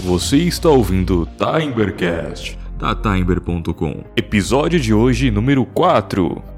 Você está ouvindo Timbercast da Timber.com. Episódio de hoje número 4.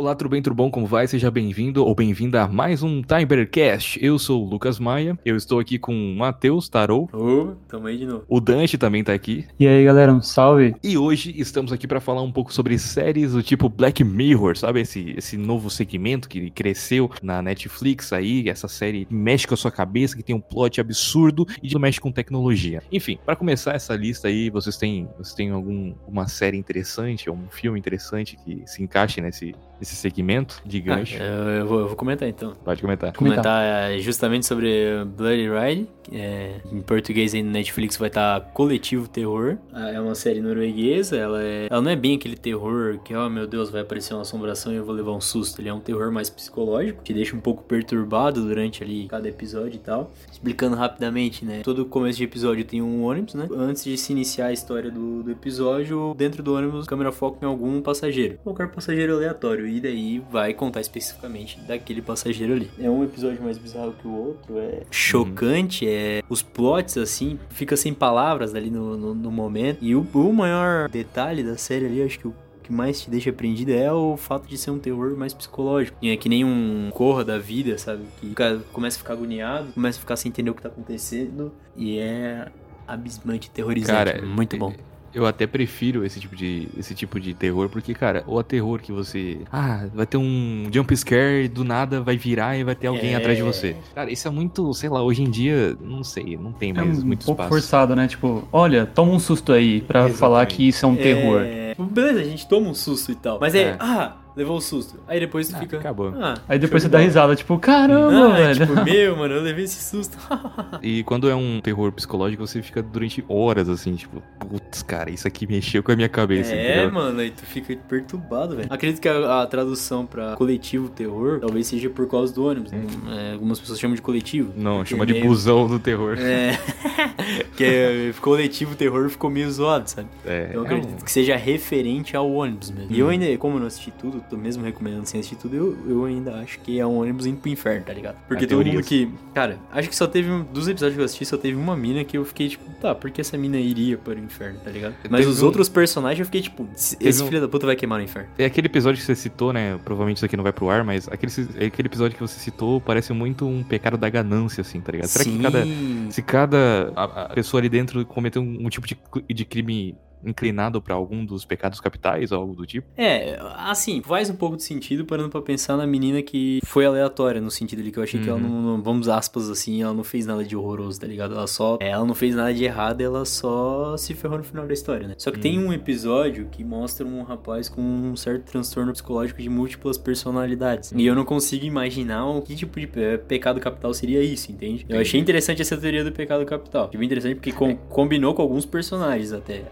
Olá, tudo bem, tudo bom? Como vai? Seja bem-vindo ou bem-vinda a mais um Timbercast. Eu sou o Lucas Maia, eu estou aqui com o Matheus Tarou. Ô, tamo aí de novo. O Dante também tá aqui. E aí, galera, um salve. E hoje estamos aqui para falar um pouco sobre séries do tipo Black Mirror, sabe? Esse, esse novo segmento que cresceu na Netflix aí, essa série que mexe com a sua cabeça, que tem um plot absurdo e mexe com tecnologia. Enfim, para começar essa lista aí, vocês têm, vocês têm alguma série interessante ou um filme interessante que se encaixe nesse, nesse segmento de gancho? Ah, eu, eu vou, eu vou comentar então. Pode comentar. Comentar é, justamente sobre Bloody Ride. É, em português aí no Netflix vai estar Coletivo Terror. Ah, É uma série norueguesa. Ela, é, ela não é bem aquele terror que, oh meu Deus, vai aparecer uma assombração e eu vou levar um susto. Ele é um terror mais psicológico, que deixa um pouco perturbado durante ali cada episódio e tal. Explicando rapidamente, né? Todo começo de episódio tem um ônibus, né? Antes de se iniciar a história do, do episódio, dentro do ônibus, a câmera foca em algum passageiro. Qualquer passageiro aleatório. E daí vai contar especificamente daquele passageiro ali. É um episódio mais bizarro que o outro, é chocante, é os plots assim, fica sem palavras ali no, no, no momento. E o, o maior detalhe da série ali, acho que o que mais te deixa prendido é o fato de ser um terror mais psicológico. E é que nem um corra da vida, sabe? Que o cara começa a ficar agoniado, começa a ficar sem entender o que tá acontecendo. E é abismante, terrorizante. Cara, muito bom. Eu até prefiro esse tipo de esse tipo de terror, porque, cara, o terror que você. Ah, vai ter um jump scare, do nada vai virar e vai ter alguém É. atrás de você. Cara, isso é muito, sei lá, hoje em dia, não sei, não tem É mais um muito pouco espaço. forçado, né? Tipo, olha, toma um susto aí pra Exatamente. falar que isso é um terror. É... Beleza, a gente toma um susto e tal. Mas é, É. ah, levou um susto. Aí depois tu Ah, fica. acabou. Ah, Aí depois você dá risada, tipo, caramba, Ah, velho. tipo, meu, mano, eu levei esse susto. E quando é um terror psicológico, você fica durante horas assim, tipo, putz, cara, isso aqui mexeu com a minha cabeça. é, entendeu? mano, aí tu fica perturbado, velho. Acredito que a, a tradução pra coletivo terror talvez seja por causa do ônibus. né? É, algumas pessoas chamam de coletivo. Não, chama de meio- busão do terror. É. que é, coletivo terror ficou meio zoado, sabe? É, Eu é acredito um- que seja referente ao ônibus mesmo. E eu ainda, como eu não assisti tudo, tô mesmo recomendando sem assistir tudo, eu, eu ainda acho que é um ônibus indo pro inferno, tá ligado? Porque todo mundo que. Cara, acho que só teve. um- Dos episódios que eu assisti, só teve uma mina que eu fiquei tipo, tá, por que essa mina iria para o inferno, tá ligado? Mas Teve os um- outros personagens eu fiquei tipo, esse um- filho da puta vai queimar no inferno. É aquele episódio que você citou, né? Provavelmente isso aqui não vai pro ar, mas aquele, aquele episódio que você citou parece muito um pecado da ganância, assim, tá ligado? Será que cada, se cada a, a pessoa ali dentro cometeu um, um tipo de, de crime inclinado pra algum dos pecados capitais ou algo do tipo? É, assim, faz um pouco de sentido parando pra pensar na menina que foi aleatória, no sentido ali que eu achei que ela Uhum. não, não- vamos aspas assim, ela não fez nada de horroroso, tá ligado? Ela só, ela não fez nada de errado, ela só se ferrou no final da história, né? Só que tem um episódio que mostra um rapaz com um certo transtorno psicológico de múltiplas personalidades. E eu não consigo imaginar o que tipo de pe- pecado capital seria isso, entende? Eu achei interessante essa teoria do pecado capital. Achei bem interessante porque com- combinou com alguns personagens até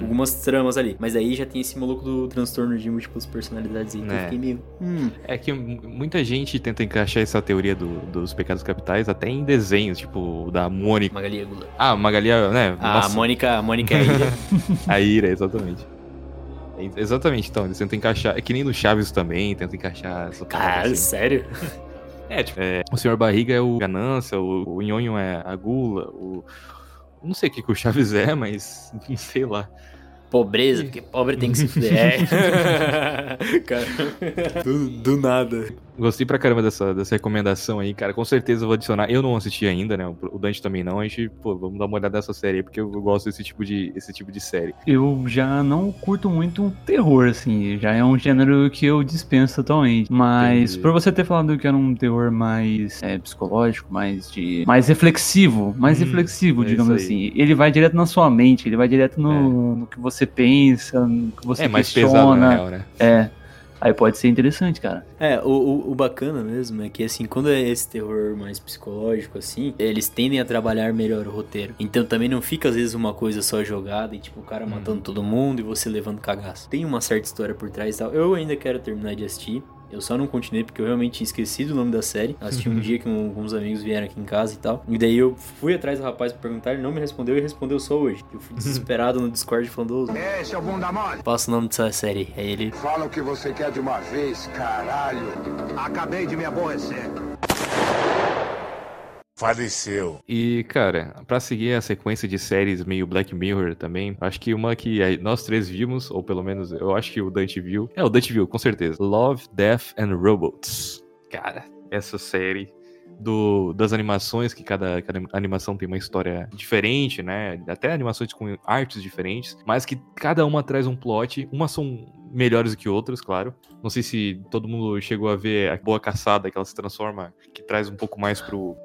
algumas tramas ali. Mas aí já tem esse maluco do transtorno de múltiplas personalidades aí. Então É. eu fiquei meio. Hum. É que muita gente tenta encaixar essa teoria do- dos pecados capitais até em desenhos, tipo o da Mônica. Magali Agula. Ah, Magali, né? A nossa, Mônica, a Mônica é a ilha. a Ira, exatamente. É, Exatamente, então, eles tentam encaixar. É que nem no Chaves também, tentam encaixar essa Cara, assim. sério? É, tipo, é, o Senhor Barriga é o Ganância, o, o Nhonho é a Gula, o. Não sei o que, que o Chaves é, mas sei lá. Pobreza, porque pobre tem que se fuder. É. cara, do, do nada. Gostei pra caramba dessa, dessa recomendação aí, cara. Com certeza eu vou adicionar. Eu não assisti ainda, né? O Dante também não. A gente, pô, vamos dar uma olhada nessa série aí, porque eu gosto desse tipo de, esse tipo de série. Eu já não curto muito terror, assim. Já é um gênero que eu dispenso totalmente. Mas Entendi. por você ter falado que era um terror mais é, psicológico, mais de. mais reflexivo, mais Hum, reflexivo, é digamos aí. assim. Ele vai direto na sua mente, ele vai direto no, no que você pensa, no que você é mais questiona. pesado, na real, né? É. Aí pode ser interessante, cara. É, o, o, o bacana mesmo é que, assim, quando é esse terror mais psicológico, assim, eles tendem a trabalhar melhor o roteiro. Então também não fica, às vezes, uma coisa só jogada e, tipo, o cara matando todo mundo e você levando cagaço. Tem uma certa história por trás e tal. Eu ainda quero terminar de assistir. Eu só não continuei porque eu realmente tinha esquecido o nome da série. Assisti um dia que um, alguns amigos vieram aqui em casa e tal. E daí eu fui atrás do rapaz pra perguntar, ele não me respondeu e respondeu só hoje. Eu fui desesperado no Discord falando, Esse é o bunda mole. passa o nome dessa série. Aí ele, Fala o que você quer de uma vez, caralho. Acabei de me aborrecer. Faleceu. E, cara, pra seguir a sequência de séries meio Black Mirror também, acho que uma que nós três vimos, ou pelo menos eu acho que o Dante viu. É, o Dante viu, com certeza. Love, Death and Robots. Cara, essa série do, das animações, que cada, cada animação tem uma história diferente, né? Até animações com artes diferentes, mas que cada uma traz um plot. Umas são melhores do que outras, claro. Não sei se todo mundo chegou a ver a Boa Caçada, que ela se transforma, que traz um pouco mais pro.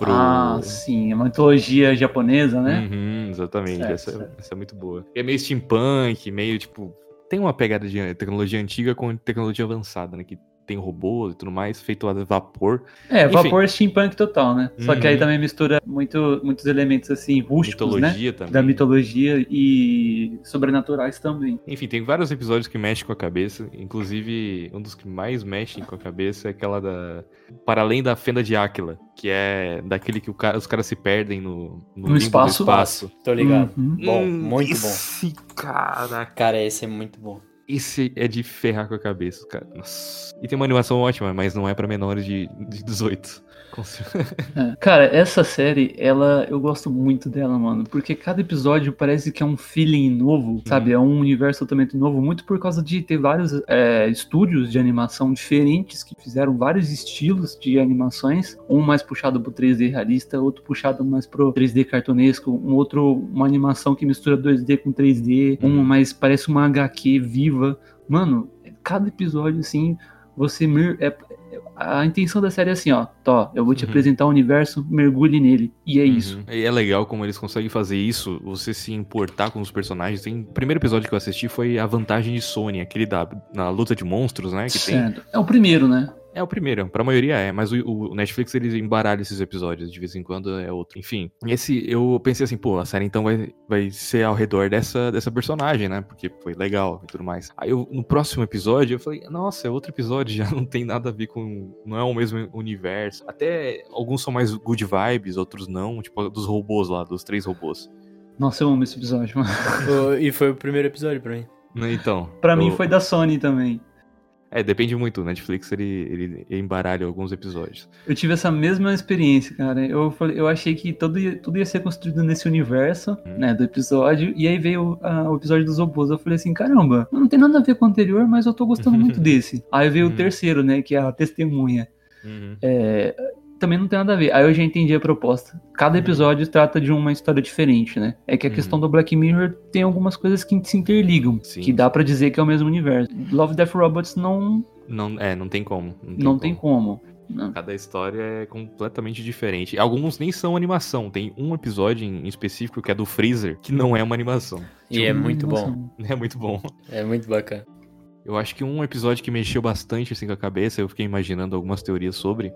Pro... Ah, sim, a mitologia japonesa, né? Uhum, exatamente. Certo, essa, certo. essa é muito boa. E é meio steampunk, meio tipo. Tem uma pegada de tecnologia antiga com tecnologia avançada, né? Que tem robôs e tudo mais, feito a vapor. É, Enfim. vapor steampunk total, né? Só que aí Uhum. também mistura muito, muitos elementos assim, rústicos, né? mitologia também. Da mitologia e sobrenaturais também. Enfim, tem vários episódios que mexem com a cabeça. Inclusive, um dos que mais mexem com a cabeça é aquela da. Para além da fenda de Áquila, que é daquele que o cara- os caras se perdem no, No do espaço. espaço. tô ligado. Uhum. Bom, Hum, muito bom. esse Cara, Cara, esse é muito bom. Esse é de ferrar com a cabeça, cara. Nossa. E tem uma animação ótima, mas não é pra menores de, de 18. É. Cara, essa série, ela, eu gosto muito dela, mano, porque cada episódio parece que é um feeling novo, sabe? É um universo totalmente novo, muito por causa de ter vários é, estúdios de animação diferentes que fizeram vários estilos de animações, um mais puxado pro 3D realista, outro puxado mais pro 3D cartunesco, um outro, uma animação que mistura 2D com 3D, uma mais parece uma HQ viva. Mano, cada episódio, assim, você é, a intenção da série é assim, ó, Tó, eu vou te Uhum. apresentar o universo, mergulhe nele. E é isso. Uhum. E é legal como eles conseguem fazer isso, você se importar com os personagens. Tem... O primeiro episódio que eu assisti foi A Vantagem de Sony, aquele da na luta de monstros, né? Que tem. Certo. É o primeiro, né? É o primeiro, pra maioria é, mas o, o Netflix eles embaralham esses episódios, de vez em quando é outro. Enfim, esse eu pensei assim, pô, a série então vai, vai ser ao redor dessa, dessa personagem, né? Porque foi legal e tudo mais. Aí eu, no próximo episódio eu falei, nossa, é outro episódio, já não tem nada a ver com. Não é o mesmo universo. Até alguns são mais good vibes, outros não, tipo dos robôs lá, dos três robôs. Nossa, eu amo esse episódio, mano. E foi o primeiro episódio pra mim. Então. Pra mim eu- foi da Sony também. É, depende muito. O Netflix ele, ele embaralha alguns episódios. Eu tive essa mesma experiência, cara. Eu, eu achei que tudo ia, tudo ia ser construído nesse universo, Hum. né, do episódio. E aí veio ah, o episódio dos robôs. Eu falei assim, caramba, não tem nada a ver com o anterior, mas eu tô gostando muito desse. Aí veio Uhum. o terceiro, né, que é a testemunha. Uhum. É, também não tem nada a ver. Aí eu já entendi a proposta. Cada episódio trata de uma história diferente, né? É que a Uhum. questão do Black Mirror tem algumas coisas que se interligam, Sim. que dá pra dizer que é o mesmo universo. Love Death Robots não, Não, é, não tem como. não tem como. Não. Cada história é completamente diferente. Alguns nem são animação. Tem um episódio em específico que é do Freezer, que não é uma animação. E é muito Nossa, bom. É muito bom. É muito bacana. Eu acho que um episódio que mexeu bastante assim com a cabeça, eu fiquei imaginando algumas teorias sobre,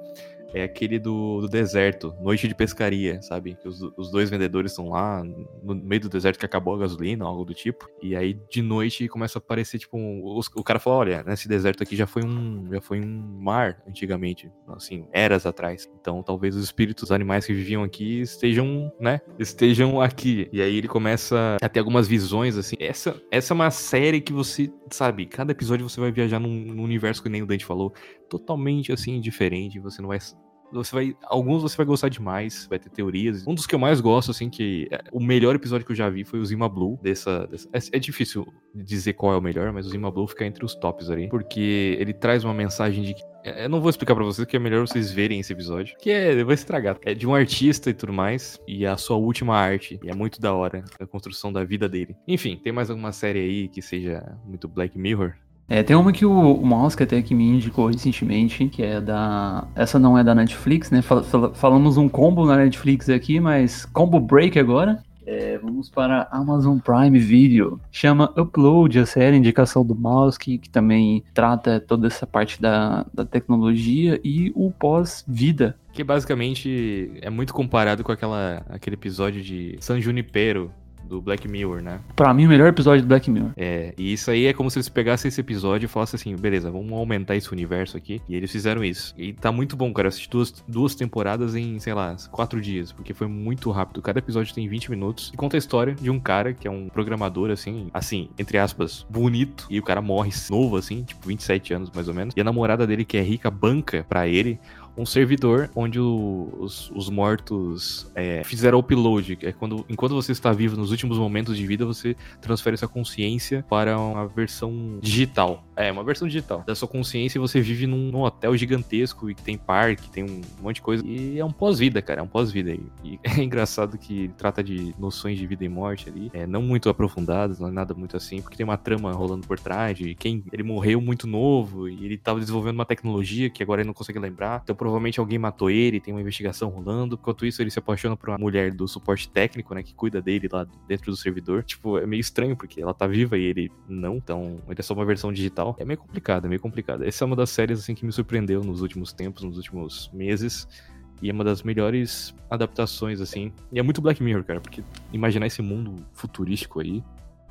é aquele do, do deserto, Noite de Pescaria, sabe? Os, os dois vendedores estão lá no meio do deserto que acabou a gasolina, algo do tipo. E aí de noite começa a aparecer tipo um, os- o cara fala, olha, nesse deserto aqui já foi um já foi um mar antigamente, assim, eras atrás. Então talvez os espíritos animais que viviam aqui estejam, né? Estejam aqui. E aí ele começa a ter algumas visões assim. Essa essa é uma série que você, sabe, cada episódio você vai viajar num, num universo que nem o Dante falou, totalmente assim diferente, você não vai você vai. Alguns você vai gostar demais, vai ter teorias. Um dos que eu mais gosto, assim, que. é- o melhor episódio que eu já vi foi o Zima Blue. Dessa, dessa- é, é difícil dizer qual é o melhor, mas o Zima Blue fica entre os tops ali. Porque ele traz uma mensagem de que. é, Eu não vou explicar pra vocês, que é melhor vocês verem esse episódio. Que é. Eu vou estragar. É de um artista e tudo mais. E a sua última arte. E é muito da hora a construção da vida dele. Enfim, tem mais alguma série aí que seja muito Black Mirror? É, tem uma que o, o Mouse até que me indicou recentemente, que é da. Essa não é da Netflix, né? Fal- fal- falamos um combo na Netflix aqui, mas combo break agora. É, vamos para Amazon Prime Video. Chama Upload, a série, indicação do Mouse, que, que também trata toda essa parte da, da tecnologia e o pós-vida. Que basicamente é muito comparado com aquela, aquele episódio de San Junipero, do Black Mirror, né? Pra mim, o melhor episódio do Black Mirror. É, e isso aí é como se eles pegassem esse episódio e falassem assim, beleza, vamos aumentar esse universo aqui. E eles fizeram isso. E tá muito bom, cara. Eu assisti duas, duas temporadas em, sei lá, quatro dias, porque foi muito rápido. Cada episódio tem 20 minutos e conta a história de um cara que é um programador, assim, assim, entre aspas, bonito. E o cara morre novo, assim, tipo 27 anos mais ou menos. E a namorada dele, que é rica, banca pra ele um servidor onde o, os, os, mortos é, fizeram upload. É quando, enquanto você está vivo nos últimos momentos de vida, você transfere sua consciência para uma versão digital. É, uma versão digital da sua consciência você vive num, num hotel gigantesco e que tem parque, tem um monte de coisa. E é um pós-vida, cara, é um pós-vida. E, e é engraçado que trata de noções de vida e morte ali, é, não muito aprofundadas, não é nada muito assim, porque tem uma trama rolando por trás de quem ele morreu muito novo e ele estava desenvolvendo uma tecnologia que agora ele não consegue lembrar. Então provavelmente alguém matou ele, tem uma investigação rolando. Enquanto isso, ele se apaixona por uma mulher do suporte técnico, né, que cuida dele lá dentro do servidor. Tipo, é meio estranho, porque ela tá viva e ele não, então ele é só uma versão digital. É meio complicado, é meio complicado. Essa é uma das séries, assim, que me surpreendeu nos últimos tempos, nos últimos meses. E é uma das melhores adaptações, assim. E é muito Black Mirror, cara, porque imaginar esse mundo futurístico aí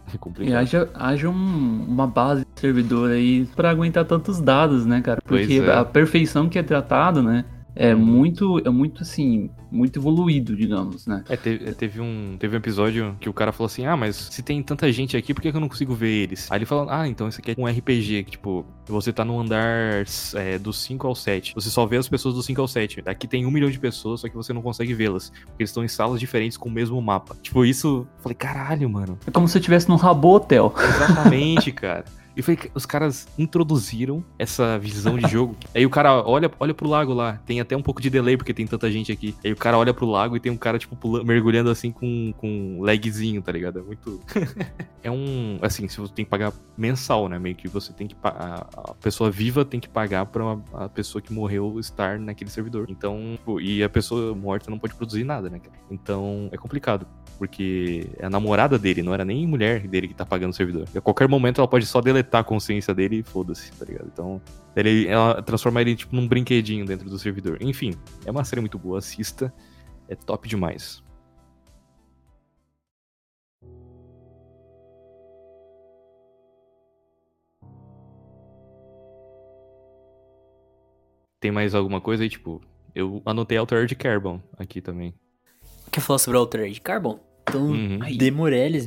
é complicado. E haja, haja um, uma base de servidor aí para aguentar tantos dados, né, cara? Porque é. a perfeição que é tratado, né? É muito, é muito assim, muito evoluído, digamos, né? É, teve, teve, um, teve um episódio que o cara falou assim: Ah, mas se tem tanta gente aqui, por que, eu não consigo ver eles? Aí ele falou: Ah, então isso aqui é um RPG, que tipo, você tá no andar é, do 5 ao 7. Você só vê as pessoas do 5 ao 7. Aqui tem um milhão de pessoas, só que você não consegue vê-las. Porque eles estão em salas diferentes com o mesmo mapa. Tipo, isso. Falei, caralho, mano. É como se eu estivesse num Rabo Hotel. Exatamente, cara. E foi que os caras introduziram essa visão de jogo. Aí o cara olha, olha pro lago lá. Tem até um pouco de delay porque tem tanta gente aqui. Aí o cara olha pro lago e tem um cara, tipo, pulando, mergulhando assim com, com um lagzinho, tá ligado? É muito. é um. Assim, se você tem que pagar mensal, né? Meio que você tem que. A, a pessoa viva tem que pagar pra uma, a pessoa que morreu estar naquele servidor. Então. E a pessoa morta não pode produzir nada, né? Então é complicado porque é a namorada dele, não era nem mulher dele que tá pagando o servidor. E a qualquer momento ela pode só deletar a consciência dele e foda-se, tá ligado? Então, ele, ela transforma ele tipo num brinquedinho dentro do servidor. Enfim, é uma série muito boa, assista. É top demais. Tem mais alguma coisa aí, tipo, eu anotei Altered Carbon aqui também. Quer falar sobre Altered Carbon? Então, Uhum.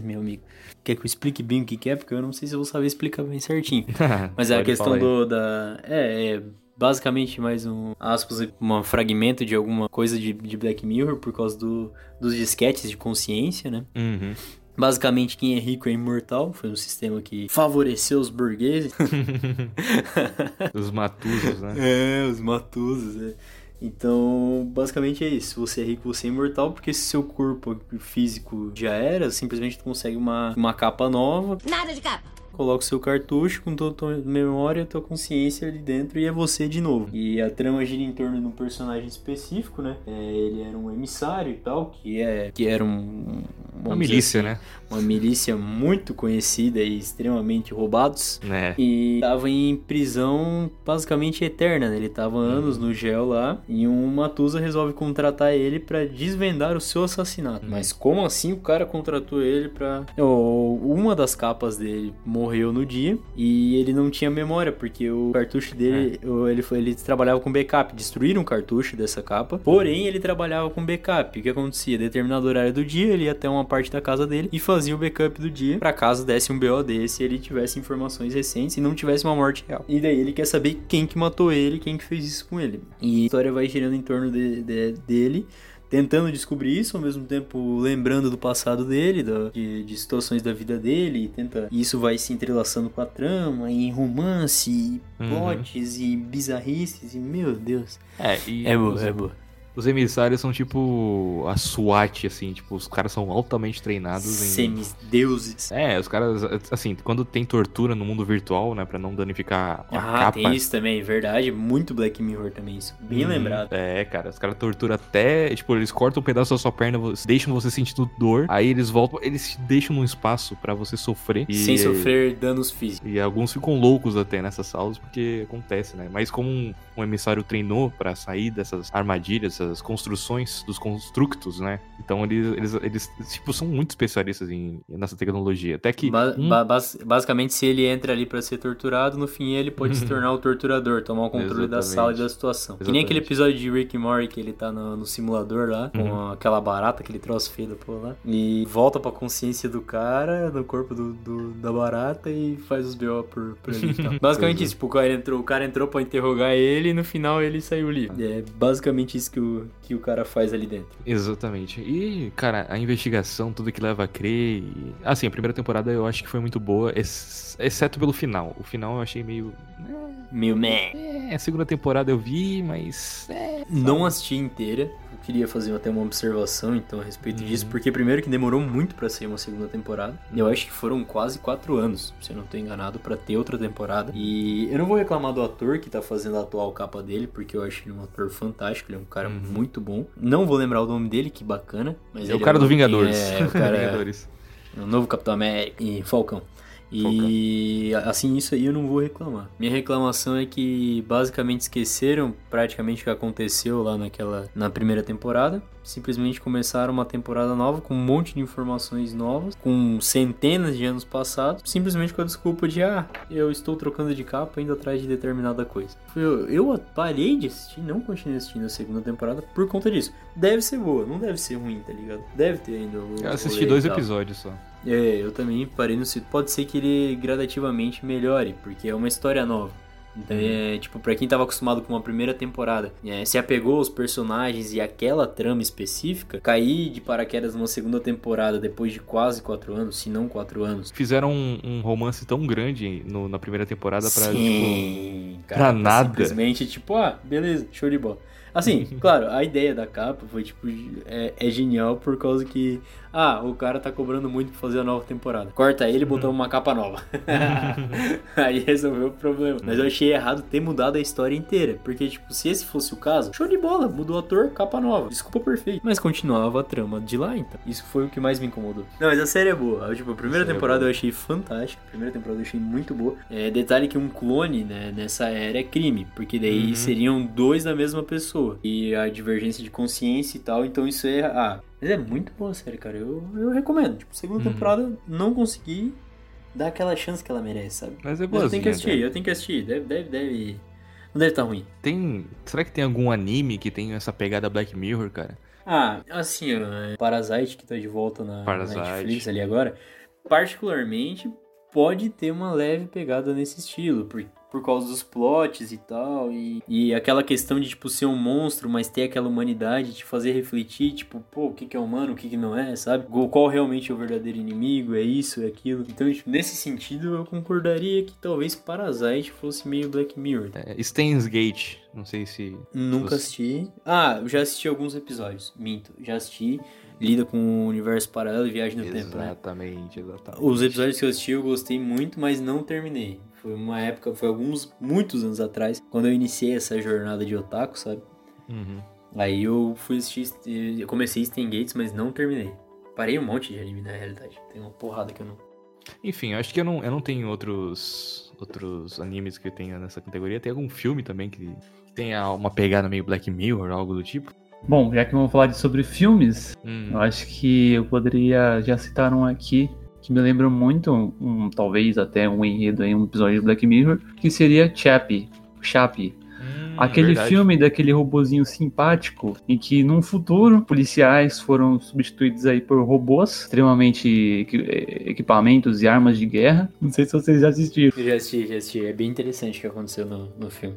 Meu amigo. Quer que eu explique bem o que que é? Porque eu não sei se eu vou saber explicar bem certinho. Mas é a questão do, da... É, é basicamente mais um, aspas, um fragmento de alguma coisa de, de Black Mirror por causa do, dos disquetes de consciência, né? Uhum. Basicamente, quem é rico é imortal. Foi um sistema que favoreceu os burgueses. Os matusos, né? É, os matusos, é. Então, basicamente é isso. Você é rico, você é imortal, porque se seu corpo físico já era, simplesmente tu consegue uma, uma capa nova, Nada de capa. Coloca o seu cartucho com toda a tua memória, tua consciência ali dentro e é você de novo. E a trama gira em torno de um personagem específico, né? É, ele era um emissário e tal, que, é, que era um... Uma dizer milícia, assim, né? Uma milícia muito conhecida e extremamente roubados. É. E tava em prisão basicamente eterna, né? Ele tava anos no gel lá e um Matusa resolve contratar ele pra desvendar o seu assassinato. Mas como assim o cara contratou ele pra... Oh, uma das capas dele morreu no dia e ele não tinha memória porque o cartucho dele, o- ele, foi, ele trabalhava com backup. Destruíram o cartucho dessa capa, porém ele trabalhava com backup. O que acontecia? Determinado horário do dia, ele ia até uma parte da casa dele e fazia o backup do dia pra caso desse um BO desse ele tivesse informações recentes e não tivesse uma morte real. E daí ele quer saber quem que matou ele, quem que fez isso com ele. E a história vai girando em torno de- de- dele. Tentando descobrir isso, ao mesmo tempo lembrando do passado dele, da- de, de situações da vida dele, e tenta. E isso vai se entrelaçando com a trama, em romance, e Uhum. e bizarrices, e meu Deus. É, e É boa, é boa. Os emissários são tipo a SWAT, assim, tipo, os caras são altamente treinados em. Semideuses. É, os caras, assim, quando tem tortura no mundo virtual, né, pra não danificar a Ah, capa. tem isso também, verdade. Muito Black Mirror também, isso. Bem Uhum. lembrado. É, cara, os caras torturam até. Tipo, eles cortam um pedaço da sua perna, deixam você sentindo dor. Aí eles voltam, eles te deixam num espaço pra você sofrer. E, Sem sofrer danos físicos. E alguns ficam loucos até nessas salas, porque acontece, né? Mas como um, um emissário treinou pra sair dessas armadilhas, dessas construções, dos constructos, né? Então eles, eles, eles tipo, são muito especialistas em, nessa tecnologia. Até que. Ba- um- ba- bas- basicamente, se ele entra ali pra ser torturado, no fim ele pode se tornar o torturador, tomar o controle da Exatamente. sala e da situação. Que nem aquele Exatamente. episódio de Rick e Morty que ele tá no, no simulador lá, com Uhum. aquela barata, aquele troço feio da porra lá, e volta pra consciência do cara, no corpo do, do- da barata e faz os BO por, por ali e tal. Basicamente é. isso, tipo, o cara, entrou, o cara entrou pra interrogar ele e no final ele saiu livre. É basicamente isso que o, que o cara faz ali dentro. Exatamente. E, cara, a investigação, tudo que leva a crer. E... Assim, a primeira temporada eu acho que foi muito boa, ex- exceto pelo final. O final eu achei meio. Meu man. É, a segunda temporada eu vi, mas. É, Não assisti inteira. Eu queria fazer até uma observação então a respeito Uhum. disso, porque primeiro que demorou muito pra ser uma segunda temporada. Eu acho que foram quase quatro anos, se eu não tô enganado, pra ter outra temporada. E eu não vou reclamar do ator que tá fazendo a atual capa dele, porque eu acho ele um ator fantástico, ele é um cara Uhum. muito bom. Não vou lembrar o nome dele, que bacana. Mas é o cara do novo- Vingadores. É, o cara é Vingadores. o novo Capitão América e Falcão. E assim, isso aí eu não vou reclamar. Minha reclamação é que basicamente esqueceram praticamente o que aconteceu lá naquela na primeira temporada. Simplesmente começaram uma temporada nova com um monte de informações novas, com centenas de anos passados, simplesmente com a desculpa de ah, eu estou trocando de capa indo atrás de determinada coisa. Eu, eu parei de assistir, não continuei assistindo a segunda temporada por conta disso. Deve ser boa, não deve ser ruim, tá ligado? Deve ter ainda. Eu assisti dois episódios só. É, eu também parei no sítio. Pode ser que ele gradativamente melhore, porque é uma história nova. Então, é, tipo, pra quem tava acostumado com uma primeira temporada, é, se apegou aos personagens e aquela trama específica, cair de paraquedas numa segunda temporada depois de quase quatro anos, se não quatro anos. Fizeram um, um romance tão grande no- na primeira temporada pra, tipo. Sim, pra nada. Simplesmente, tipo, ah, beleza, show de bola. Assim, claro, a ideia da capa foi, tipo, é, é genial por causa que, ah, o cara tá cobrando muito pra fazer a nova temporada. Corta ele e botamos uma capa nova. Aí resolveu o problema. Mas eu achei errado ter mudado a história inteira. Porque, tipo, se esse fosse o caso, show de bola, mudou o ator, capa nova. Desculpa perfeito. Mas continuava a trama de lá, então. Isso foi o que mais me incomodou. Não, mas a série é boa. Tipo, a primeira A é temporada boa. eu achei fantástica. A primeira temporada eu achei muito boa. É, detalhe que um clone, né, nessa era é crime. Porque daí Uhum. seriam dois da mesma pessoa. E a divergência de consciência e tal. Então isso é. Ah, mas é muito boa a série, cara. Eu, eu recomendo. Tipo, segunda Uhum. temporada não consegui dar aquela chance que ela merece, sabe? Mas é Mas eu tenho que assistir, né? eu tenho que assistir. Deve, deve, deve. Não deve estar ruim. Tem. Será que tem algum anime que tem essa pegada Black Mirror, cara? Ah, assim, ó, Parasite que tá de volta na Parasite. Netflix ali agora, particularmente pode ter uma leve pegada nesse estilo, por, por causa dos plots e tal, e, e aquela questão de, tipo, ser um monstro, mas ter aquela humanidade, te fazer refletir, tipo, pô, o que que é humano, o que que não é, sabe? Qual- realmente é o verdadeiro inimigo, é isso, é aquilo. Então, tipo, nesse sentido, eu concordaria que talvez Parasite fosse meio Black Mirror. É, Steins Gate. Não sei se. Nunca Você- assisti. Ah, eu já assisti alguns episódios. Minto, já assisti. Lida com o universo paralelo e viagem no tempo, né? Exatamente, exatamente. Os episódios que eu assisti eu gostei muito, mas não terminei. Foi uma época, foi alguns, muitos anos atrás, quando eu iniciei essa jornada de otaku, sabe? Uhum. Aí eu fui assistir, eu comecei Stan Gates, mas não terminei. Parei um monte de anime na realidade. Tem uma porrada que eu não. Enfim, eu acho que eu não, eu não tenho outros, outros animes que tenha nessa categoria. Tem algum filme também que tenha uma pegada meio Black Mirror, algo do tipo? Bom, já que vamos falar de sobre filmes, Hum, eu acho que eu poderia já citar um aqui que me lembra muito, um, talvez até um enredo em um episódio de Black Mirror, que seria Chappie, Chappie. hum, Aquele verdade. filme daquele robozinho simpático, em que num futuro policiais foram substituídos aí por robôs, extremamente eh, equipamentos e armas de guerra. Não sei se vocês já assistiram. Eu já assisti, já assisti. É bem interessante o que aconteceu no, no filme.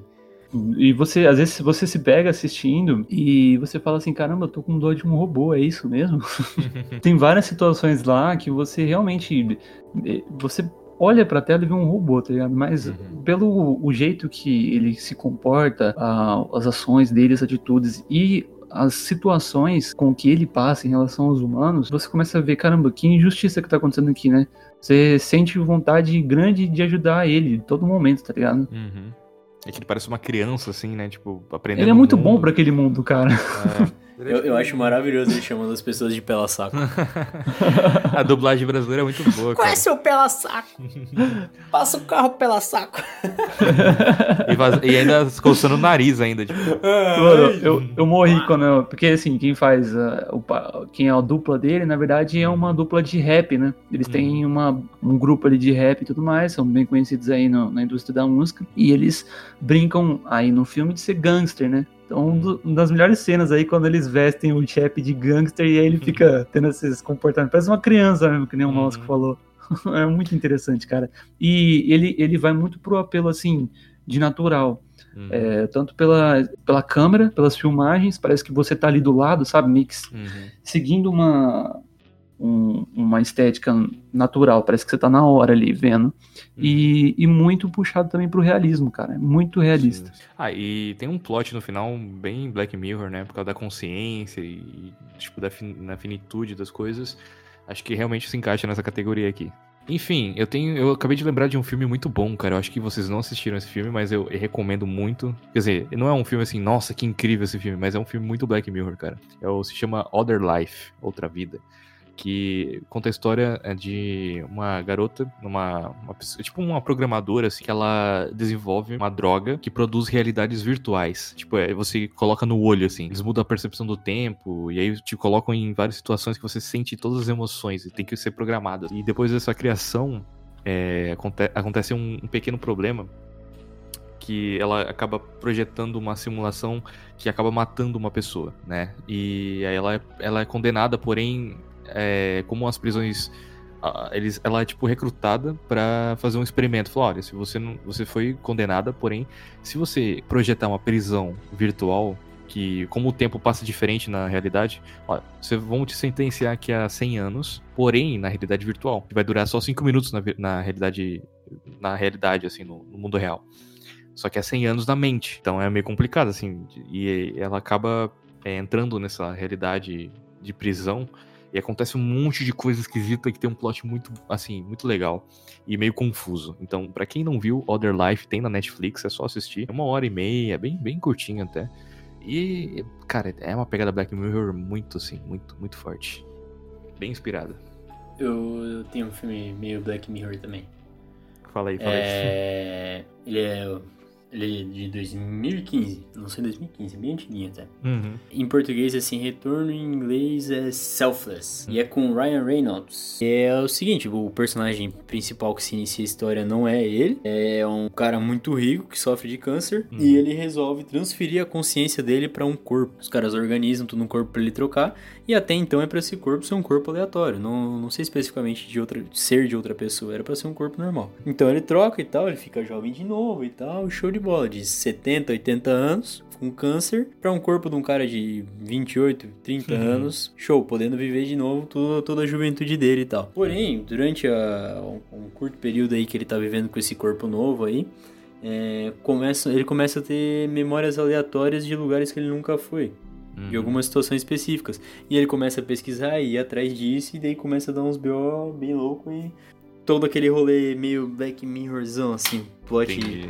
E você, às vezes, você se pega assistindo e você fala assim, caramba, eu tô com dó de um robô, é isso mesmo? Tem várias situações lá que você realmente. eh, Você olha pra tela e vê um robô, tá ligado? Mas Uhum. pelo o jeito que ele se comporta, a- as ações dele, as atitudes e as situações com que ele passa em relação aos humanos, você começa a ver, caramba, que injustiça que tá acontecendo aqui, né? Você sente vontade grande de ajudar ele em todo momento, tá ligado? Uhum. É que ele parece uma criança, assim, né? Tipo, aprendendo. Ele é muito o bom mundo. pra aquele mundo, cara. É. Eu, eu acho maravilhoso ele chamando as pessoas de pela saco. A dublagem brasileira é muito boa, Qual é seu pela saco? Passa o carro pela saco. E, vaz- e ainda coçando o nariz ainda, tipo. Mano, eu, eu morri quando eu. Porque assim, quem faz. ah, o, quem é a dupla dele, na verdade, é uma dupla de rap, né? Eles têm uma, um grupo ali de rap e tudo mais, são bem conhecidos aí no- na indústria da música. E eles brincam aí no filme de ser gangster, né? Um do- uma das melhores cenas aí quando eles vestem o chap de gangster e aí ele fica tendo esses comportamentos. Parece uma criança mesmo, que nem o Uhum. Mosco falou. é muito interessante, cara. E ele, ele vai muito pro apelo, assim, de natural. Uhum. É, tanto pela, pela câmera, pelas filmagens, parece que você tá ali do lado, sabe, Mix? Uhum. Seguindo uma, um- uma estética natural, parece que você tá na hora ali vendo. E, e muito puxado também pro realismo, cara. É muito realista. Sim. Ah, e tem um plot no final bem Black Mirror, né? Por causa da consciência e, tipo, da fin- na finitude das coisas. Acho que realmente se encaixa nessa categoria aqui. Enfim, eu tenho. Eu acabei de lembrar de um filme muito bom, cara. Eu acho que vocês não assistiram esse filme, mas eu, eu recomendo muito. Quer dizer, não é um filme assim, nossa, que incrível esse filme, mas é um filme muito Black Mirror, cara. É o, se chama Other Life, Outra Vida. Que conta a história é, de uma garota, uma, uma tipo uma programadora, assim, que ela desenvolve uma droga que produz realidades virtuais. Tipo, é, você coloca no olho, assim, eles mudam a percepção do tempo, e aí te colocam em várias situações que você sente todas as emoções e tem que ser programada. E depois dessa criação, é, aconte- acontece um, um pequeno problema que ela acaba projetando uma simulação que acaba matando uma pessoa, né? E aí ela é, ela é condenada, porém, é, como as prisões eles, ela é tipo recrutada pra fazer um experimento. Falou, olha, se você não, você foi condenada, porém, se você projetar uma prisão virtual que como o tempo passa diferente na realidade, olha, você vão te sentenciar aqui a 100 anos, porém na realidade virtual, que vai durar só 5 minutos na, na realidade na realidade assim, no, no mundo real. Só que é 100 anos na mente. Então é meio complicado assim, e ela acaba é, entrando nessa realidade de prisão e acontece um monte de coisa esquisita que tem um plot muito, assim, muito legal e meio confuso. Então, pra quem não viu, Other Life tem na Netflix, é só assistir. É uma hora e meia, bem, bem curtinho até. E, cara, é uma pegada Black Mirror muito, assim, muito, muito forte. Bem inspirada. Eu, eu tenho um filme meio Black Mirror também. Fala aí, fala aí. É, ele é ele é de 2015, não sei 2015, bem antiguinho até. Uhum. Em português, assim, retorno em inglês é Selfless. E é com Ryan Reynolds. E é o seguinte, o personagem principal que se inicia a história não é ele. É um cara muito rico que sofre de câncer. Hum. E ele resolve transferir a consciência dele pra um corpo. Os caras organizam tudo no corpo pra ele trocar. E até então é pra esse corpo ser um corpo aleatório. Não, não sei especificamente de outra, ser de outra pessoa. Era pra ser um corpo normal. Então ele troca e tal, ele fica jovem de novo e tal. Show de bola. De 70, 80 anos, com câncer, pra um corpo de um cara de 28, 30 Uhum. anos. Show, podendo viver de novo toda, toda a juventude dele e tal. Porém, durante a- um, um curto período aí que ele tá vivendo com esse corpo novo aí, é, começa, ele começa a ter memórias aleatórias de lugares que ele nunca foi de Uhum. algumas situações específicas. E ele começa a pesquisar e ir atrás disso, e daí começa a dar uns BO bem louco e todo aquele rolê meio Black Mirrorzão, assim, plot. Entendi.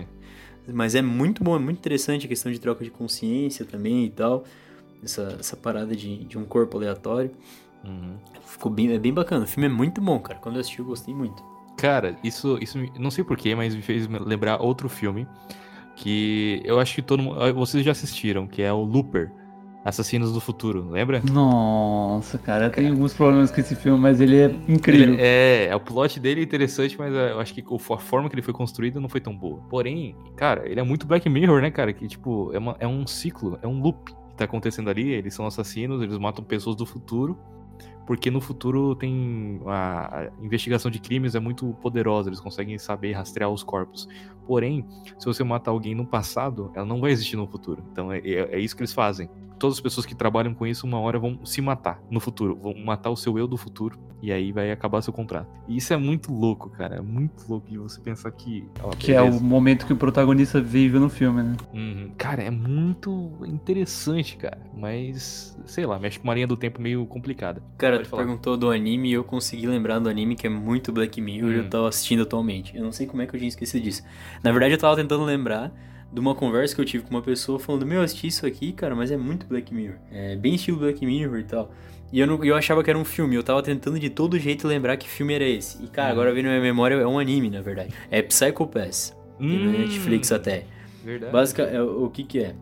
Mas é muito bom, é muito interessante a questão de troca de consciência também e tal. Essa, essa parada de, de um corpo aleatório. Uhum. Ficou bem, é bem bacana. O filme é muito bom, cara. Quando eu assisti, eu gostei muito. Cara, isso, isso não sei porquê, mas me fez lembrar outro filme que eu acho que todo mundo. Vocês já assistiram, que é o Looper Assassinos do Futuro, lembra? Nossa, cara, eu tenho alguns problemas com esse filme, mas ele é incrível. Ele- é, é, o plot dele é interessante, mas é, eu acho que a forma que ele foi construído não foi tão boa. Porém, cara, ele é muito Black Mirror, né, cara? Que, tipo, é, uma- é um ciclo, é um loop que tá acontecendo ali. Eles são assassinos, eles matam pessoas do futuro. Porque no futuro tem. A, a investigação de crimes é muito poderosa, eles conseguem saber rastrear os corpos. Porém, se você matar alguém no passado, ela não vai existir no futuro. Então é, é- é isso que eles fazem. Todas as pessoas que trabalham com isso, uma hora vão se matar no futuro. Vão matar o seu eu do futuro. E aí vai acabar seu contrato. E isso é muito louco, cara. É muito louco de você pensar que. ó, Que é o beleza. momento que o protagonista vive no filme, né? Uhum. Cara, é muito interessante, cara. Mas, sei lá, mexe com uma linha do tempo meio complicada. Cara, Pode tu falar. perguntou do anime e eu consegui lembrar do anime que é muito Black Mirror e Hum. eu tava assistindo atualmente. Eu não sei como é que eu tinha esquecido disso. Na verdade, eu tava tentando lembrar de uma conversa que eu tive com uma pessoa falando: Meu, eu assisti isso aqui, cara, mas é muito Black Mirror. É bem estilo Black Mirror e tal. E eu, não, eu achava que era um filme, eu tava tentando de todo jeito lembrar que filme era esse. E, cara, Uhum. agora vendo na minha memória, é um anime, na verdade. É Psycho Pass. Tem na Hum. Netflix até. Verdade. Básica, é, o que que é?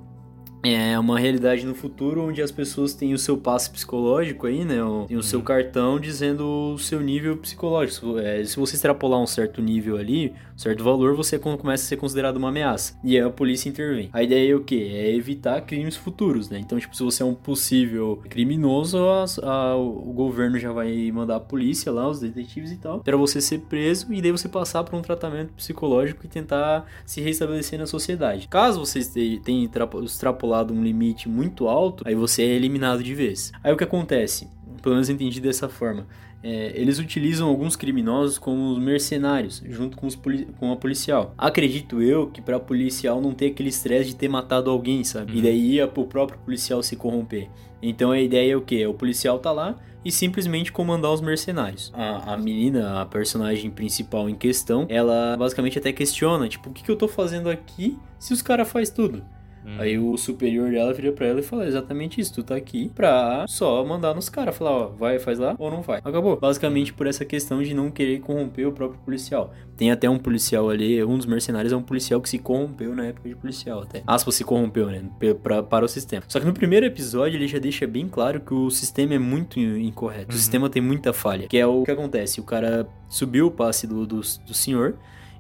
É uma realidade no futuro onde as pessoas têm o seu passe psicológico aí, né? Tem o seu cartão dizendo o seu nível psicológico. É, se você extrapolar um certo nível ali, certo valor, você com- começa a ser considerado uma ameaça. E aí a polícia intervém. A ideia é o quê? É evitar crimes futuros, né? Então, tipo, se você é um possível criminoso, as- a- o governo já vai mandar a polícia lá, os detetives e tal, pra você ser preso e daí você passar por um tratamento psicológico e tentar se restabelecer na sociedade. Caso você tenha extrapo- extrapolado um limite muito alto, aí você é eliminado de vez. Aí o que acontece? Pelo menos eu entendi dessa forma. É, eles utilizam alguns criminosos como os mercenários, junto com, os com a policial. Acredito eu que pra policial não ter aquele estresse de ter matado alguém, sabe? E daí ia pro próprio policial se corromper. Então a ideia é o quê? O policial tá lá e simplesmente comandar os mercenários. A, a menina, a personagem principal em questão, ela basicamente até questiona, tipo, o que, que eu tô fazendo aqui se os caras faz tudo? Hum. Aí o superior dela vira pra ela e fala exatamente isso. Tu tá aqui pra só mandar nos caras. Falar, ó, vai, faz lá ou não vai. Acabou. Basicamente por essa questão de não querer corromper o próprio policial. Tem até um policial ali, um dos mercenários é um policial que se corrompeu na época de policial até. Aspas, se corrompeu, né? Pra, para o sistema. Só que no primeiro episódio ele já deixa bem claro que o sistema é muito in- incorreto. O Uhum. sistema tem muita falha. Que é o que acontece. O cara subiu o passe do, do, do senhor.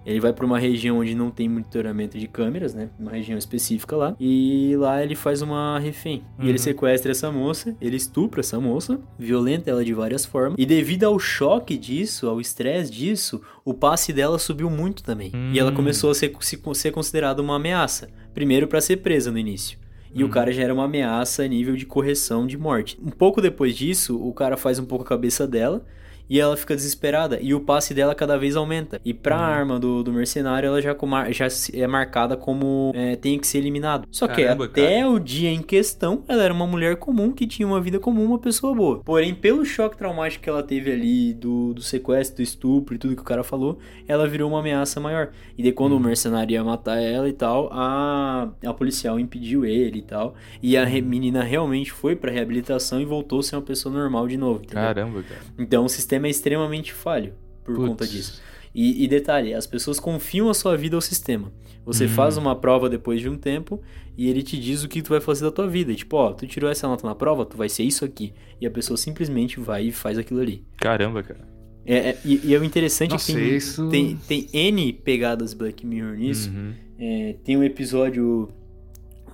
Ele vai pra uma região onde não tem monitoramento de câmeras, né? Uma região específica lá. E lá ele faz uma refém. E Uhum. ele sequestra essa moça, ele estupra essa moça, violenta ela de várias formas. E devido ao choque disso, ao estresse disso, o passe dela subiu muito também. E ela Hum. começou a ser, se- ser considerada uma ameaça. Primeiro pra ser presa no início. E o cara já era uma ameaça a nível de correção de morte. Um pouco depois disso, o cara faz um pouco a cabeça dela e ela fica desesperada. E o passe dela cada vez aumenta. E pra arma do, do mercenário, ela já, já é marcada como é, tem que ser eliminado. Só que Caramba, até o dia em questão, ela era uma mulher comum que tinha uma vida comum, uma pessoa boa. Porém, pelo choque traumático que ela teve ali do, do sequestro, do estupro e tudo que o cara falou, ela virou uma ameaça maior. E daí quando o mercenário ia matar ela e tal, a, a policial impediu ele e tal. E a re- menina realmente foi pra reabilitação e voltou a ser uma pessoa normal de novo. entendeu? Caramba, cara. Então o sistema é extremamente falho por Putz. conta disso. E, e detalhe, as pessoas confiam a sua vida ao sistema. Você Hum. faz uma prova depois de um tempo e ele te diz o que tu vai fazer da tua vida. Tipo, ó, tu tirou essa nota na prova, tu vai ser isso aqui. E a pessoa simplesmente vai e faz aquilo ali. Caramba, cara. É, é- e, e é o interessante Nossa, é que tem, isso- tem, tem N pegadas Black Mirror nisso. Uhum. É, tem um episódio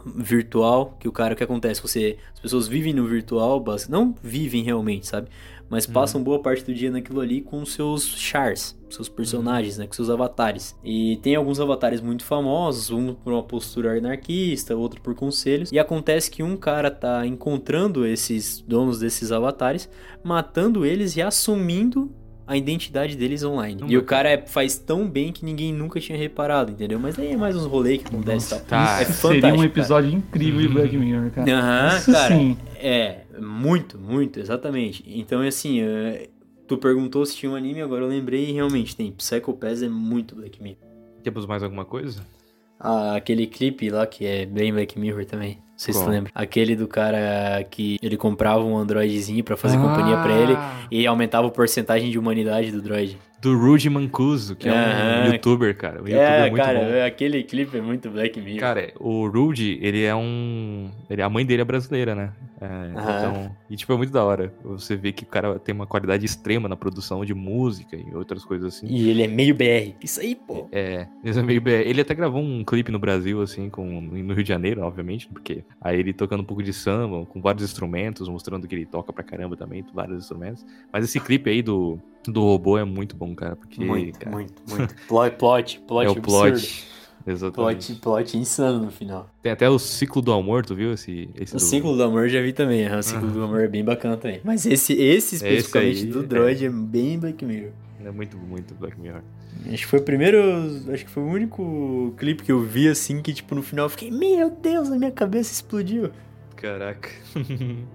virtual que o cara o que acontece você as pessoas vivem no virtual não vivem realmente sabe mas passam boa parte do dia naquilo ali com seus chars seus personagens né com seus avatares. E tem alguns avatares muito famosos um por uma postura anarquista outro por conselhos. E acontece que um cara tá encontrando esses donos desses avatares matando eles e assumindo a identidade deles online. Não e o cara é- faz tão bem que ninguém nunca tinha reparado, entendeu? Mas aí é mais uns rolês que acontecem e tal. Tá. É seria um cara. episódio incrível de Black Mirror, cara. Aham, Isso cara. sim. É, muito, muito, exatamente. Então, é assim, é, tu perguntou se tinha um anime, agora eu lembrei e realmente tem. Psycho Pass é muito Black Mirror. Temos mais alguma coisa? Ah, aquele clipe lá que é bem Black Mirror também. Não sei se tu Qual? lembra. Aquele do cara que ele comprava um androidezinho pra fazer companhia pra ele Ah. e aumentava a porcentagem de humanidade do droid. Do Rudy Mancuso, que é um youtuber, cara. O youtuber é, é muito cara, bom. aquele clipe é muito Black Mirror. Cara, o Rudy, ele é um. Ele, a mãe dele é brasileira, né? É, Aham. então. E, tipo, é muito da hora. Você vê que o cara tem uma qualidade extrema na produção de música e outras coisas assim. E ele é meio BR. Isso aí, pô. É, ele é meio BR. Ele até gravou um clipe no Brasil, assim, com, no Rio de Janeiro, obviamente, porque aí ele tocando um pouco de samba, com vários instrumentos, mostrando que ele toca pra caramba também, vários instrumentos. Mas esse clipe aí do, do robô é muito bom, cara, porque. Muito, cara, muito, muito. Plot, plot, plot é o absurdo. plot. Exatamente. Plot, plot insano no final. Tem até o ciclo do amor, tu viu? Esse, esse O do- ciclo do amor já vi também. é, O ciclo do amor é bem bacana também. Mas esse, esse especificamente aí, do droid é. bem Black Mirror. É muito, muito Black Mirror. Acho que foi o primeiro. Acho que foi o único clipe que eu vi assim que, tipo, no final eu fiquei, meu Deus, a minha cabeça explodiu. Caraca.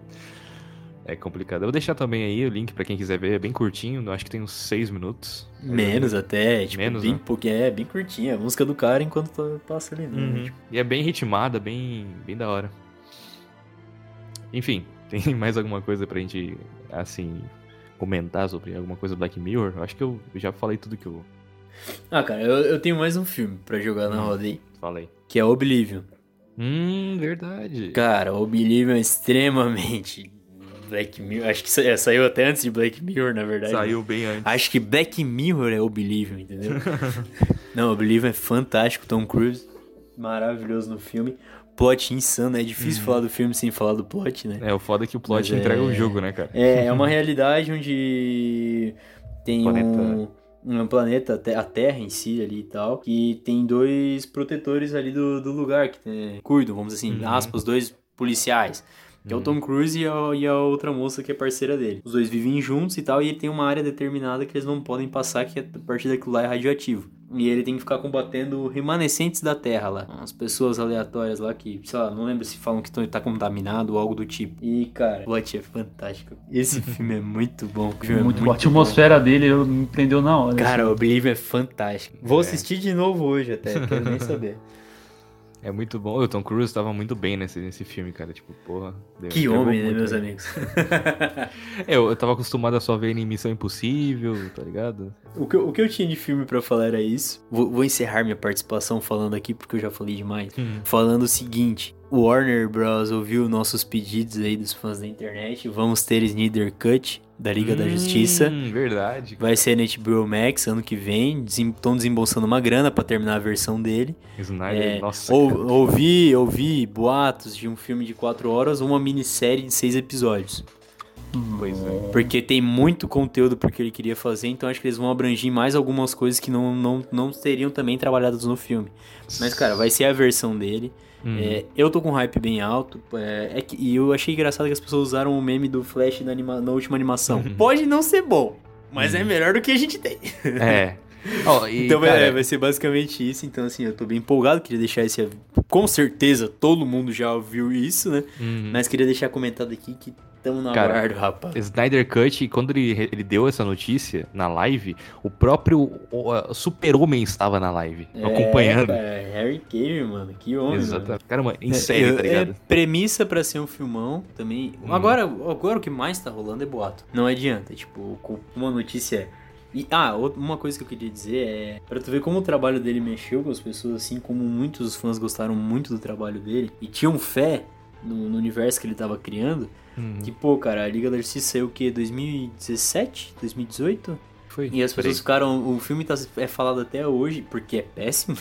É complicado. Eu vou deixar também aí o link pra quem quiser ver, é bem curtinho, acho que tem uns 6 minutos. Menos até, tipo, Menos, bem né? pouquinho, é bem curtinha. A música do cara enquanto tá- passa ali, né? Uhum. Tipo, E é bem ritmada, bem, bem da hora. Enfim, tem mais alguma coisa pra gente, assim, comentar sobre alguma coisa do Black Mirror? Eu acho que eu já falei tudo que eu Ah, cara, eu, eu tenho mais um filme pra jogar na Hum. roda aí, falei. que é Oblivion. Hum, verdade. Cara, Oblivion é extremamente Black Mirror. Acho que é, saiu até antes de Black Mirror, na verdade. Saiu bem antes. Acho que Black Mirror é Oblivion, entendeu? Não, Oblivion é fantástico. Tom Cruise, maravilhoso no filme. Plot insano. É difícil falar do filme sem falar do plot, né? É, o foda é que o plot Mas entrega é- o jogo, né, cara? É, é uma realidade onde tem Planeta. um, um planeta, a Terra em si ali e tal, que tem dois protetores ali do, do lugar, que tem, cuidam, vamos dizer assim, Uhum. aspas, dois policiais. Que é o Tom Cruise e a, e a outra moça que é parceira dele. Os dois vivem juntos e tal, e ele tem uma área determinada que eles não podem passar, que a partir daquilo lá é radioativo. E ele tem que ficar combatendo remanescentes da Terra lá. Umas pessoas aleatórias lá que, sei lá, não lembro se falam que tá contaminado ou algo do tipo. E, cara, o plot é fantástico. Esse filme é muito bom. É muito, bom. A atmosfera dele eu me prendeu na hora. Cara, assim. o Oblivion é fantástico. Vou É. assistir de novo hoje até, quero nem saber. É muito bom. O Tom Cruise tava muito bem nesse, nesse filme, cara. Tipo, porra. Que homem, né, meus bem. amigos? É, eu, eu tava acostumado a só ver ele em Missão Impossível, tá ligado? O que, eu- o que eu tinha de filme pra falar era isso. Vou, vou encerrar minha participação falando aqui, porque eu já falei demais. Hum. Falando o seguinte: o Warner Bros. ouviu nossos pedidos aí dos fãs da internet. Vamos ter Snyder Cut da Liga da Justiça. Hum, verdade. Vai ser na HBO Max ano que vem. Estão desembolsando uma grana pra terminar a versão dele. Snyder, É, nossa. ou, cara. ouvi, ouvi boatos de um filme de 4 horas ou uma minissérie de 6 episódios. Pois é. Porque tem muito conteúdo porque ele queria fazer, então acho que eles vão abranger mais algumas coisas que não, não, não seriam também trabalhadas no filme. Mas, cara, vai ser a versão dele. Hum. É, eu tô com um hype bem alto. é, é que, e eu achei engraçado que as pessoas usaram o meme do Flash na, anima- na última animação. Uhum. Pode não ser bom, mas é melhor do que a gente tem. É. Ó, e, então cara, é, vai ser basicamente isso. Então, assim, eu tô bem empolgado. Queria deixar esse. Com certeza todo mundo já ouviu isso, né? uhum. Mas queria deixar comentado aqui que tamo no Cara, aguardo, rapaz. Snyder Cut, quando ele, ele deu essa notícia na live, o próprio Super-Homem estava na live, acompanhando. É, cara, Harry Cavill, mano. Que homem. mano. Exatamente. Caramba, em É, série, é- tá ligado? É premissa pra ser um filmão também. Hum. Agora, agora o que mais tá rolando é boato. Não adianta, tipo, uma notícia é. E, ah, uma coisa que eu queria dizer é. Pra tu ver como o trabalho dele mexeu com as pessoas, assim como muitos fãs gostaram muito do trabalho dele e tinham fé no, no universo que ele tava criando. Uhum. Que, pô, cara, a Liga da Justiça saiu o quê? 2017? 2018? Foi. E as pessoas ficaram. O filme tá, é falado até hoje, porque é péssimo.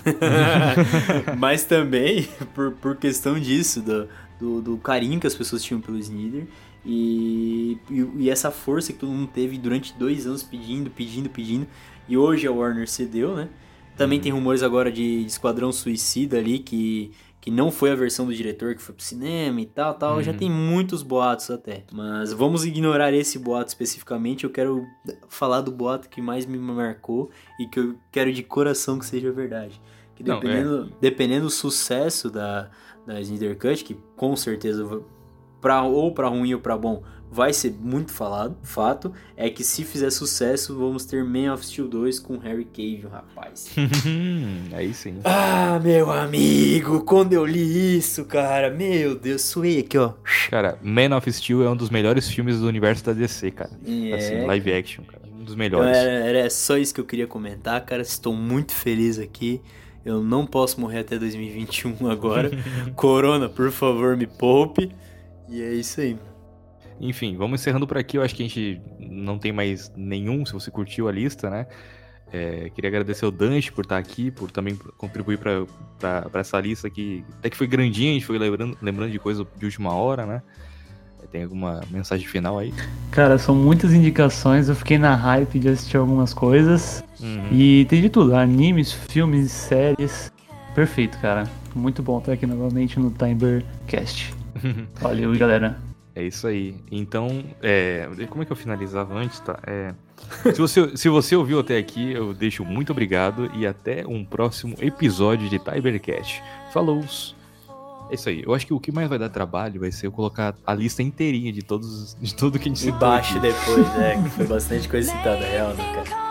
Mas também por, por questão disso, do, do, do carinho que as pessoas tinham pelo Snyder. E, e, e essa força que todo mundo teve durante dois anos pedindo, pedindo, pedindo. E hoje a Warner cedeu, né? Também tem rumores agora de, de Esquadrão Suicida ali, que, que não foi a versão do diretor que foi pro cinema e tal, tal. Já Uhum. tem muitos boatos até. Mas vamos ignorar esse boato especificamente. Eu quero falar do boato que mais me marcou e que eu quero de coração que seja verdade. Que Não, é. dependendo, dependendo do sucesso da, da Snyder Cut, que com certeza pra, ou pra ruim ou pra bom vai ser muito falado, fato, é que se fizer sucesso, vamos ter Man of Steel 2 com Harry Cavill, rapaz. Aí sim. ah, meu amigo, quando eu li isso, cara, meu Deus, suei aqui, ó. Cara, Man of Steel é um dos melhores filmes do universo da DC, cara. É, Assim, live action, cara. Um dos melhores. era, era só isso que eu queria comentar, cara. Estou muito feliz aqui. Eu não posso morrer até 2021 agora. Corona, por favor, me poupe. E é isso aí. Enfim, vamos encerrando por aqui. Eu acho que a gente não tem mais nenhum, se você curtiu a lista, né? É, queria agradecer ao Dante por estar aqui, por também contribuir para essa lista aqui. Até que foi grandinha, a gente foi lembrando, lembrando de coisa de última hora, né? Tem alguma mensagem final aí? Cara, são muitas indicações. Eu fiquei na hype de assistir algumas coisas. Uhum. E tem de tudo: animes, filmes, séries. Perfeito, cara. Muito bom estar aqui novamente no Timercast. Valeu, galera. É isso aí. Então, é, como é que eu finalizava antes, tá? É, se, você, se você ouviu até aqui, eu deixo muito obrigado e até um próximo episódio de Tibercast. Falou! É isso aí. Eu acho que o que mais vai dar trabalho vai ser eu colocar a lista inteirinha de todos de tudo que a gente citou Embaixo aqui. depois, é, que foi bastante coisa citada, real, né, cara?